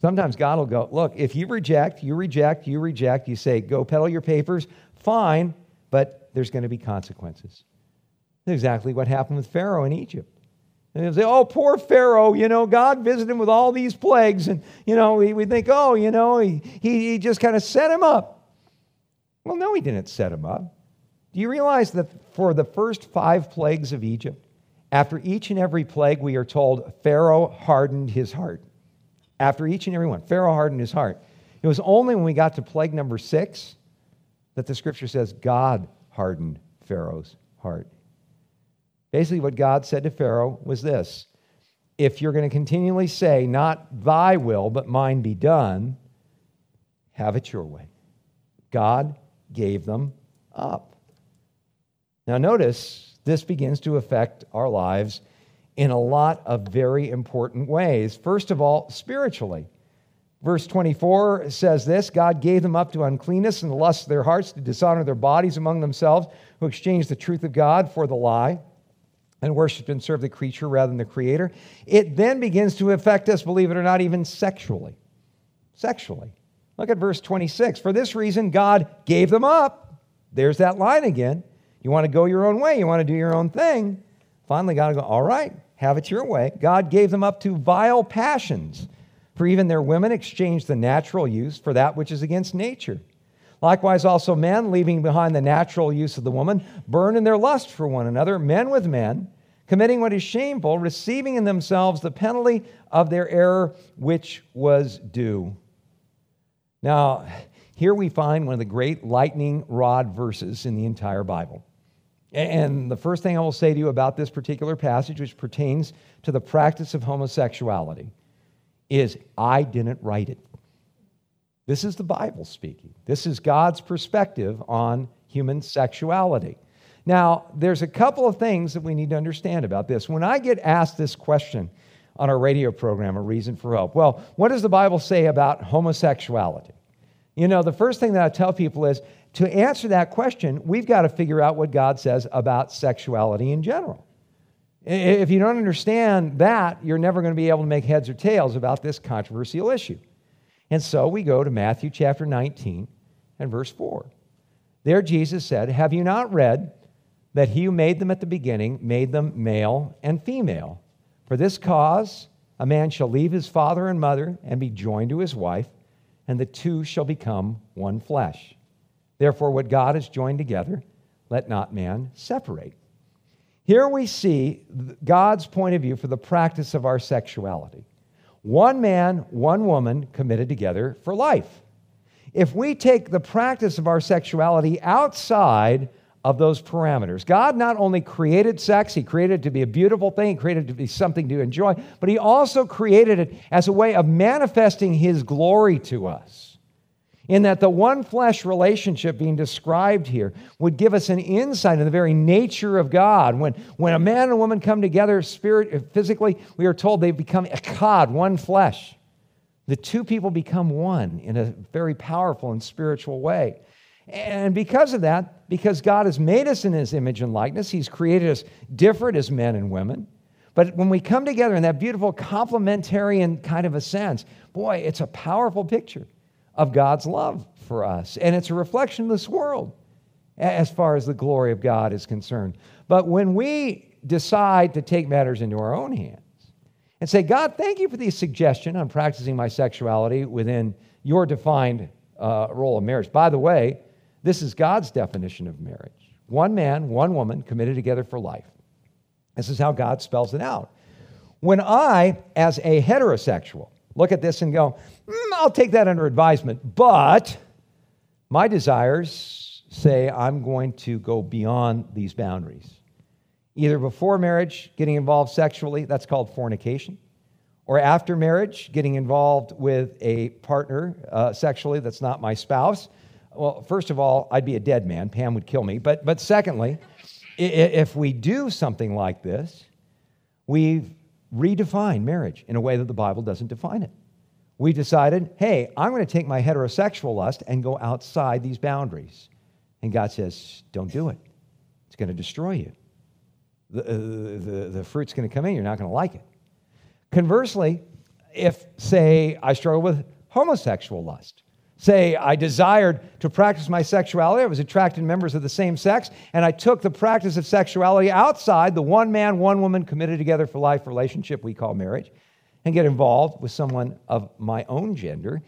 Sometimes God will go, Look, if you reject, you reject, you reject, you say, Go peddle your papers, fine, but there's going to be consequences. That's exactly what happened with Pharaoh in Egypt. And they'll say, oh, poor Pharaoh, you know, God visited him with all these plagues. And, you know, we, we think, oh, you know, he, he, he just kind of set him up. Well, no, he didn't set him up. Do you realize that for the first five plagues of Egypt, after each and every plague, we are told Pharaoh hardened his heart. After each and every one, Pharaoh hardened his heart. It was only when we got to plague number six that the scripture says God hardened Pharaoh's heart. Basically, what God said to Pharaoh was this If you're going to continually say, Not thy will, but mine be done, have it your way. God gave them up. Now, notice this begins to affect our lives in a lot of very important ways. First of all, spiritually. Verse 24 says this God gave them up to uncleanness and the lust of their hearts to dishonor their bodies among themselves, who exchanged the truth of God for the lie and worshiped and served the creature rather than the creator. It then begins to affect us, believe it or not, even sexually. Sexually. Look at verse 26. For this reason, God gave them up. There's that line again. You want to go your own way, you want to do your own thing. Finally, God go, All right, have it your way. God gave them up to vile passions. For even their women exchanged the natural use for that which is against nature. Likewise, also men, leaving behind the natural use of the woman, burn in their lust for one another, men with men, committing what is shameful, receiving in themselves the penalty of their error which was due. Now, here we find one of the great lightning rod verses in the entire Bible. And the first thing I will say to you about this particular passage, which pertains to the practice of homosexuality, is I didn't write it. This is the Bible speaking. This is God's perspective on human sexuality. Now, there's a couple of things that we need to understand about this. When I get asked this question on our radio program, A Reason for Hope, well, what does the Bible say about homosexuality? You know, the first thing that I tell people is to answer that question, we've got to figure out what God says about sexuality in general. If you don't understand that, you're never going to be able to make heads or tails about this controversial issue. And so we go to Matthew chapter 19 and verse 4. There Jesus said, Have you not read that he who made them at the beginning made them male and female? For this cause, a man shall leave his father and mother and be joined to his wife, and the two shall become one flesh. Therefore, what God has joined together, let not man separate. Here we see God's point of view for the practice of our sexuality. One man, one woman committed together for life. If we take the practice of our sexuality outside of those parameters, God not only created sex, He created it to be a beautiful thing, created it to be something to enjoy, but He also created it as a way of manifesting His glory to us in that the one flesh relationship being described here would give us an insight into the very nature of God. When, when a man and a woman come together, spirit, physically, we are told they become a echad, one flesh. The two people become one in a very powerful and spiritual way. And because of that, because God has made us in his image and likeness, he's created us different as men and women. But when we come together in that beautiful complementarian kind of a sense, boy, it's a powerful picture of God's love for us. And it's a reflection of this world as far as the glory of God is concerned. But when we decide to take matters into our own hands and say, God, thank you for the suggestion on practicing my sexuality within your defined uh, role of marriage. By the way, this is God's definition of marriage one man, one woman committed together for life. This is how God spells it out. When I, as a heterosexual, look at this and go, mm, I'll take that under advisement, but My desires say I'm going to go beyond these boundaries. Either before marriage, getting involved sexually, that's called fornication, or after marriage, getting involved with a partner uh, sexually that's not my spouse. Well, first of all, I'd be a dead man. Pam would kill me. But, but secondly, if we do something like this, we've redefined marriage in a way that the Bible doesn't define it. We decided, hey, I'm going to take my heterosexual lust and go outside these boundaries. And God says, don't do it. It's going to destroy you. The, uh, the, the fruit's going to come in, you're not going to like it. Conversely, if, say, I struggle with homosexual lust, say I desired to practice my sexuality, I was attracted to members of the same sex, and I took the practice of sexuality outside the one man, one woman committed together for life relationship we call marriage, and get involved with someone of my own gender,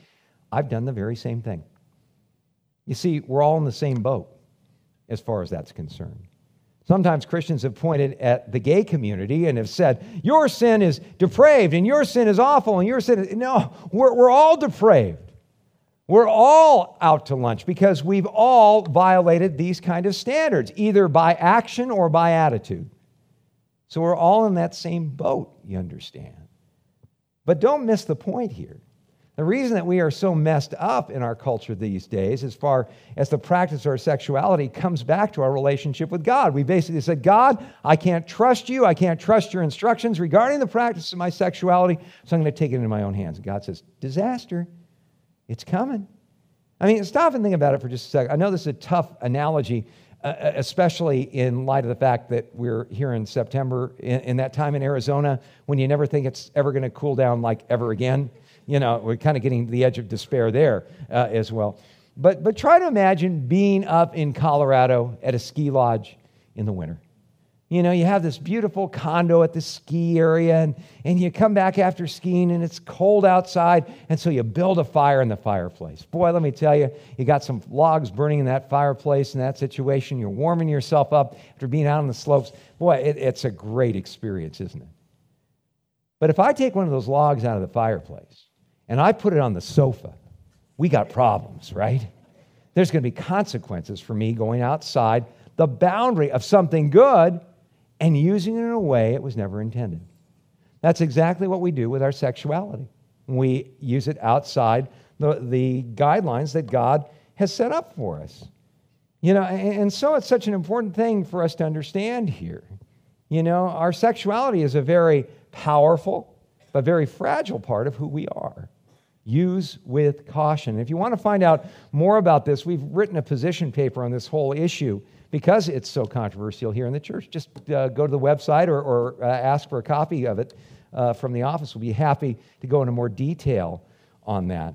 I've done the very same thing. You see, we're all in the same boat as far as that's concerned. Sometimes Christians have pointed at the gay community and have said, Your sin is depraved and your sin is awful and your sin is. No, we're, we're all depraved. We're all out to lunch because we've all violated these kind of standards, either by action or by attitude. So we're all in that same boat, you understand. But don't miss the point here. The reason that we are so messed up in our culture these days, as far as the practice of our sexuality, comes back to our relationship with God. We basically said, God, I can't trust you. I can't trust your instructions regarding the practice of my sexuality, so I'm going to take it into my own hands. And God says, disaster. It's coming. I mean, stop and think about it for just a second. I know this is a tough analogy, uh, uh, especially in light of the fact that we're here in September, in, in that time in Arizona when you never think it's ever going to cool down like ever again. You know, we're kind of getting to the edge of despair there uh, as well. But, but try to imagine being up in Colorado at a ski lodge in the winter. You know, you have this beautiful condo at the ski area, and, and you come back after skiing and it's cold outside, and so you build a fire in the fireplace. Boy, let me tell you, you got some logs burning in that fireplace in that situation. You're warming yourself up after being out on the slopes. Boy, it, it's a great experience, isn't it? But if I take one of those logs out of the fireplace and I put it on the sofa, we got problems, right? There's going to be consequences for me going outside the boundary of something good and using it in a way it was never intended. That's exactly what we do with our sexuality. We use it outside the, the guidelines that God has set up for us. You know, and, and so it's such an important thing for us to understand here. You know, our sexuality is a very powerful but very fragile part of who we are. Use with caution. If you want to find out more about this, we've written a position paper on this whole issue because it's so controversial here in the church, just uh, go to the website or, or uh, ask for a copy of it uh, from the office. We'll be happy to go into more detail on that.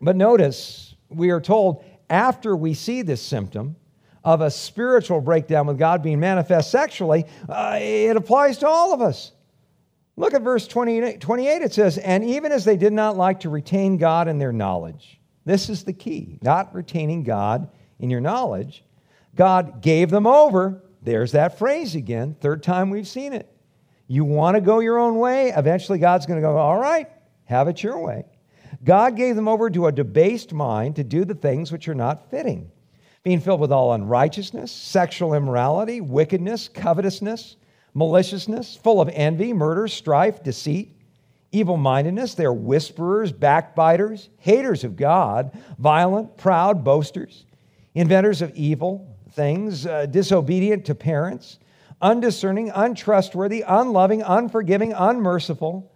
But notice, we are told after we see this symptom of a spiritual breakdown with God being manifest sexually, uh, it applies to all of us. Look at verse 28, 28. It says, And even as they did not like to retain God in their knowledge, this is the key, not retaining God in your knowledge God gave them over. There's that phrase again, third time we've seen it. You want to go your own way? Eventually, God's going to go, All right, have it your way. God gave them over to a debased mind to do the things which are not fitting, being filled with all unrighteousness, sexual immorality, wickedness, covetousness, maliciousness, full of envy, murder, strife, deceit, evil mindedness. They're whisperers, backbiters, haters of God, violent, proud, boasters, inventors of evil things, uh, disobedient to parents, undiscerning, untrustworthy, unloving, unforgiving, unmerciful,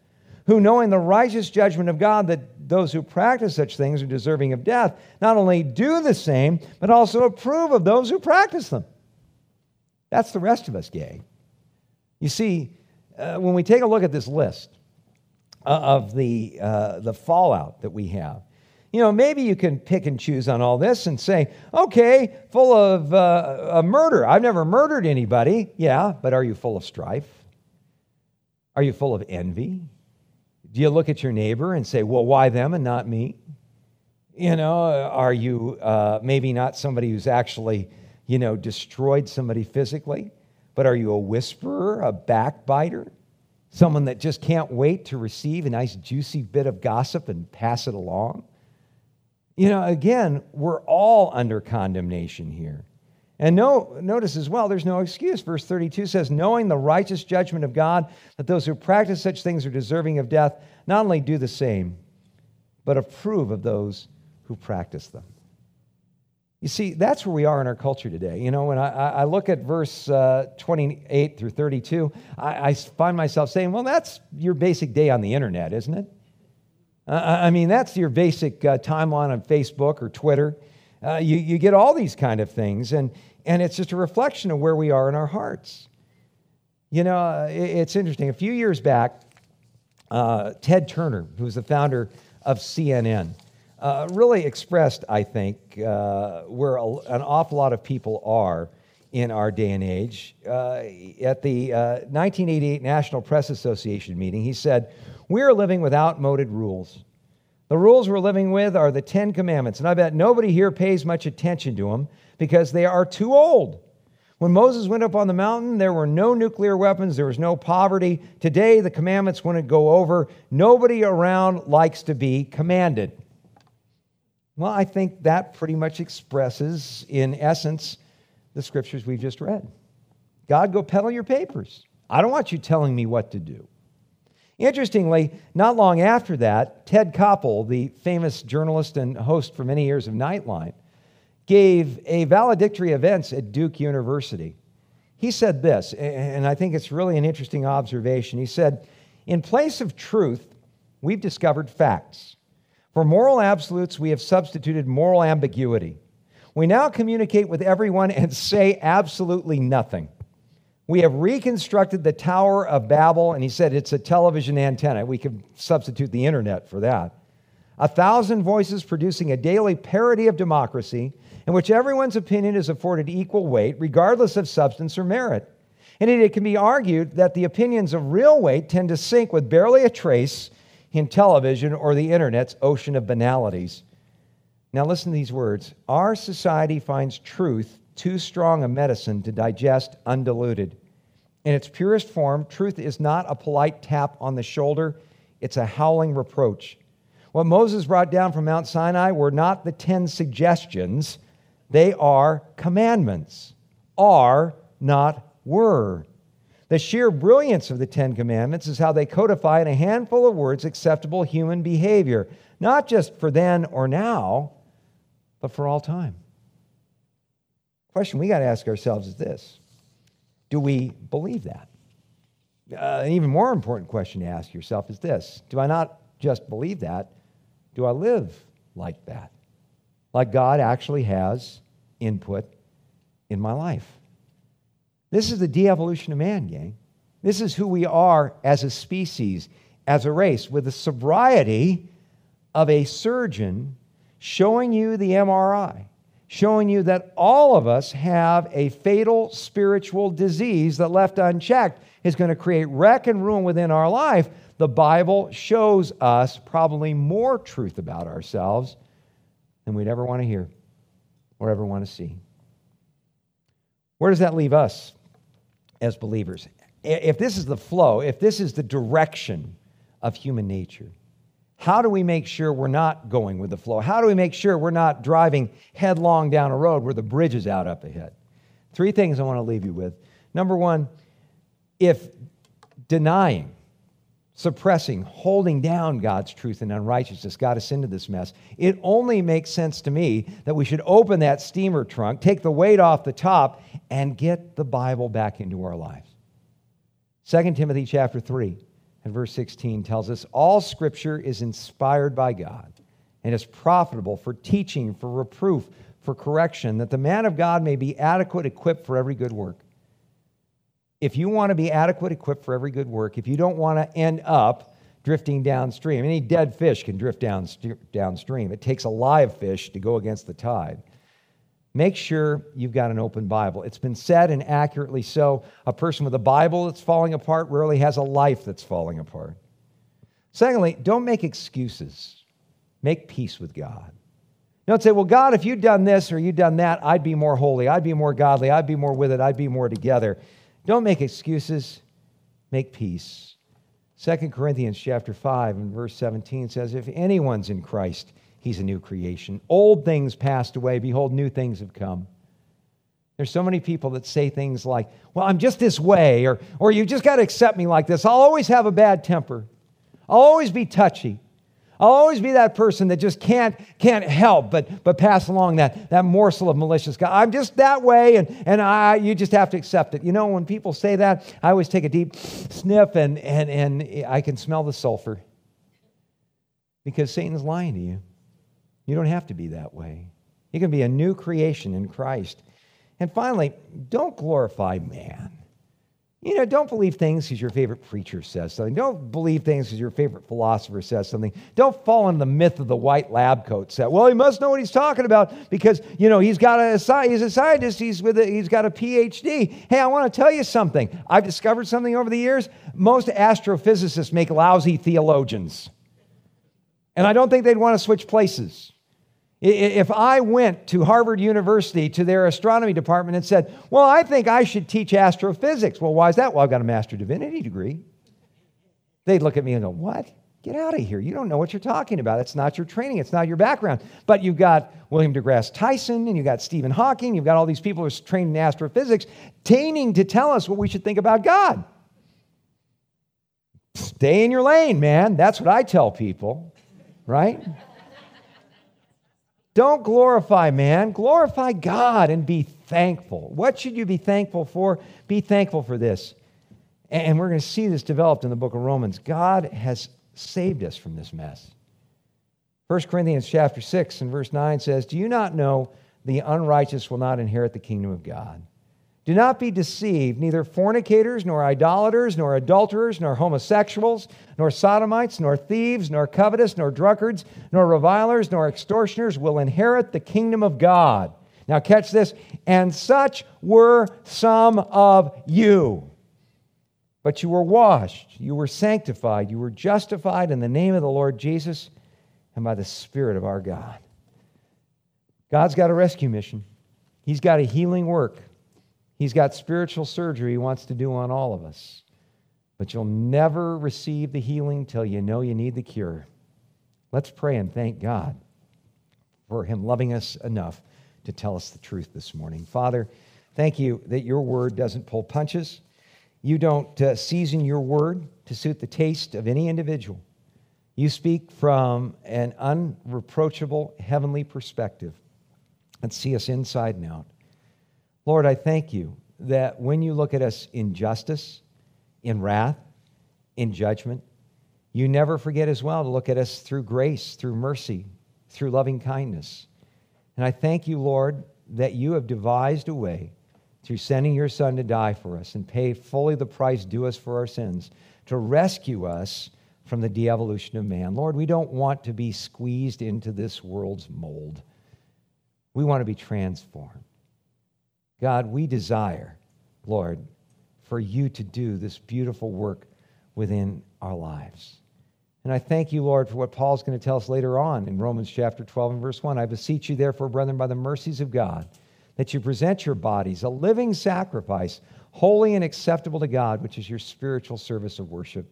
who, knowing the righteous judgment of God that those who practice such things are deserving of death, not only do the same, but also approve of those who practice them. That's the rest of us, gay. You see, uh, when we take a look at this list uh, of the, uh, the fallout that we have, you know, maybe you can pick and choose on all this and say, okay, full of uh, murder. I've never murdered anybody. Yeah, but are you full of strife? Are you full of envy? Do you look at your neighbor and say, well, why them and not me? You know, are you uh, maybe not somebody who's actually, you know, destroyed somebody physically, but are you a whisperer, a backbiter, someone that just can't wait to receive a nice juicy bit of gossip and pass it along? You know, again, we're all under condemnation here. And no, notice as well, there's no excuse. Verse 32 says, Knowing the righteous judgment of God, that those who practice such things are deserving of death, not only do the same, but approve of those who practice them. You see, that's where we are in our culture today. You know, when I, I look at verse uh, 28 through 32, I, I, find myself saying, well, that's your basic day on the internet, isn't it? Uh, I mean, that's your basic uh, timeline on Facebook or Twitter. Uh, you, you get all these kind of things, and, and it's just a reflection of where we are in our hearts. You know, uh, it, it's interesting. A few years back, uh, Ted Turner, who was the founder of CNN, uh, really expressed, I think, where a, an awful lot of people are in our day and age. At the 1988 uh, National Press Association meeting, he said, We are living with outmoded rules. The rules we're living with are the Ten Commandments, and I bet nobody here pays much attention to them because they are too old. When Moses went up on the mountain, there were no nuclear weapons, there was no poverty. Today, the commandments wouldn't go over. Nobody around likes to be commanded. Well, I think that pretty much expresses, in essence, the scriptures we've just read. God, go peddle your papers. I don't want you telling me what to do. Interestingly, not long after that, Ted Koppel, the famous journalist and host for many years of Nightline, gave a valedictory events at Duke University. He said this, and I think it's really an interesting observation. He said, In place of truth, we've discovered facts. For moral absolutes, we have substituted moral ambiguity. We now communicate with everyone and (laughs) say absolutely nothing. We have reconstructed the Tower of Babel, and he said it's a television antenna. We could substitute the internet for that. A thousand voices producing a daily parody of democracy in which everyone's opinion is afforded equal weight, regardless of substance or merit. Indeed, it can be argued that the opinions of real weight tend to sink with barely a trace in television or the internet's ocean of banalities. Now, listen to these words Our society finds truth too strong a medicine to digest undiluted. In its purest form, truth is not a polite tap on the shoulder, it's a howling reproach. What Moses brought down from Mount Sinai were not the 10 suggestions, they are commandments. Are, not were. The sheer brilliance of the Ten Commandments is how they codify in a handful of words acceptable human behavior, not just for then or now, but for all time. Question we got to ask ourselves is this Do we believe that? Uh, an even more important question to ask yourself is this Do I not just believe that? Do I live like that? Like God actually has input in my life? This is the de evolution of man, gang. This is who we are as a species, as a race, with the sobriety of a surgeon showing you the MRI, showing you that all of us have a fatal spiritual disease that, left unchecked, is going to create wreck and ruin within our life. The Bible shows us probably more truth about ourselves than we'd ever want to hear or ever want to see. Where does that leave us? as believers. If this is the flow, if this is the direction of human nature, how do we make sure we're not going with the flow? How do we make sure we're not driving headlong down a road where the bridge is out up ahead? Three things I want to leave you with. Number one, if denying, suppressing, holding down God's truth and unrighteousness got us into this mess, it only makes sense to me that we should open that steamer trunk, take the weight off the top, and get the Bible back into our lives. 2 Timothy chapter 3 and verse 16 tells us all scripture is inspired by God and is profitable for teaching, for reproof, for correction, that the man of God may be adequate, equipped for every good work. If you want to be adequate, equipped for every good work, if you don't want to end up drifting downstream, any dead fish can drift down, downstream. It takes a live fish to go against the tide make sure you've got an open Bible. It's been said, and accurately so, a person with a Bible that's falling apart rarely has a life that's falling apart. Secondly, don't make excuses. Make peace with God. Don't say, well, God, if you'd done this or you'd done that, I'd be more holy, I'd be more godly, I'd be more with it, I'd be more together. Don't make excuses, make peace. 2 Corinthians chapter 5 and verse 17 says, If anyone's in Christ, he's a new creation. Old things passed away. Behold, new things have come. There's so many people that say things like, well, I'm just this way, or, or you just got to accept me like this. I'll always have a bad temper. I'll always be touchy. I'll always be that person that just can't, can't help but, but pass along that, that morsel of malicious God. I'm just that way, and, and I, you just have to accept it. You know, when people say that, I always take a deep sniff and, and, and I can smell the sulfur because Satan's lying to you. You don't have to be that way. You can be a new creation in Christ. And finally, don't glorify man. You know, don't believe things because your favorite preacher says something. Don't believe things because your favorite philosopher says something. Don't fall into the myth of the white lab coat set. Well, he must know what he's talking about because, you know, he's got a, he's a scientist, he's, with a, he's got a PhD. Hey, I want to tell you something. I've discovered something over the years. Most astrophysicists make lousy theologians. And I don't think they'd want to switch places. If I went to Harvard University to their astronomy department and said, Well, I think I should teach astrophysics. Well, why is that? Well, I've got a master divinity degree. They'd look at me and go, What? Get out of here. You don't know what you're talking about. It's not your training, it's not your background. But you've got William deGrasse Tyson and you've got Stephen Hawking, you've got all these people who are trained in astrophysics, taining to tell us what we should think about God. Stay in your lane, man. That's what I tell people, right? Don't glorify man, glorify God and be thankful. What should you be thankful for? Be thankful for this. And we're going to see this developed in the book of Romans. God has saved us from this mess. 1 Corinthians chapter 6 and verse 9 says, Do you not know the unrighteous will not inherit the kingdom of God? Do not be deceived. Neither fornicators, nor idolaters, nor adulterers, nor homosexuals, nor sodomites, nor thieves, nor covetous, nor drunkards, nor revilers, nor extortioners will inherit the kingdom of God. Now, catch this. And such were some of you. But you were washed, you were sanctified, you were justified in the name of the Lord Jesus and by the Spirit of our God. God's got a rescue mission, He's got a healing work. He's got spiritual surgery he wants to do on all of us. But you'll never receive the healing till you know you need the cure. Let's pray and thank God for him loving us enough to tell us the truth this morning. Father, thank you that your word doesn't pull punches. You don't uh, season your word to suit the taste of any individual. You speak from an unreproachable heavenly perspective and see us inside and out. Lord, I thank you that when you look at us in justice, in wrath, in judgment, you never forget as well to look at us through grace, through mercy, through loving kindness. And I thank you, Lord, that you have devised a way through sending your Son to die for us and pay fully the price due us for our sins to rescue us from the de evolution of man. Lord, we don't want to be squeezed into this world's mold, we want to be transformed. God, we desire, Lord, for you to do this beautiful work within our lives. And I thank you, Lord, for what Paul's going to tell us later on in Romans chapter 12 and verse 1. I beseech you, therefore, brethren, by the mercies of God, that you present your bodies a living sacrifice, holy and acceptable to God, which is your spiritual service of worship.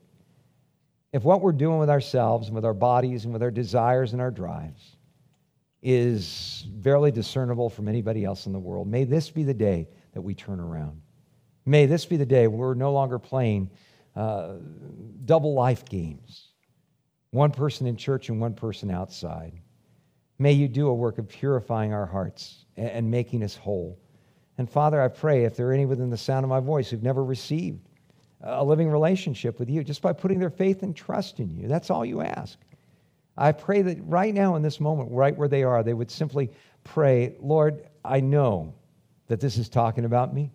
If what we're doing with ourselves and with our bodies and with our desires and our drives is barely discernible from anybody else in the world. May this be the day that we turn around. May this be the day we're no longer playing uh, double life games one person in church and one person outside. May you do a work of purifying our hearts and, making us whole. And Father, I pray if there are any within the sound of my voice who've never received a living relationship with you, just by putting their faith and trust in you, that's all you ask. I pray that right now in this moment, right where they are, they would simply pray, Lord, I know that this is talking about me.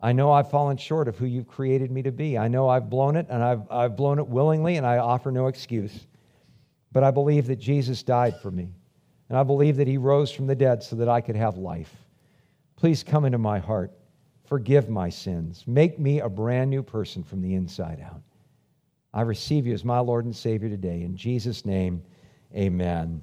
I know I've fallen short of who you've created me to be. I know I've blown it, and I've, I've blown it willingly, and I offer no excuse. But I believe that Jesus died for me, and I believe that he rose from the dead so that I could have life. Please come into my heart. Forgive my sins. Make me a brand new person from the inside out. I receive you as my Lord and Savior today. In Jesus' name, amen.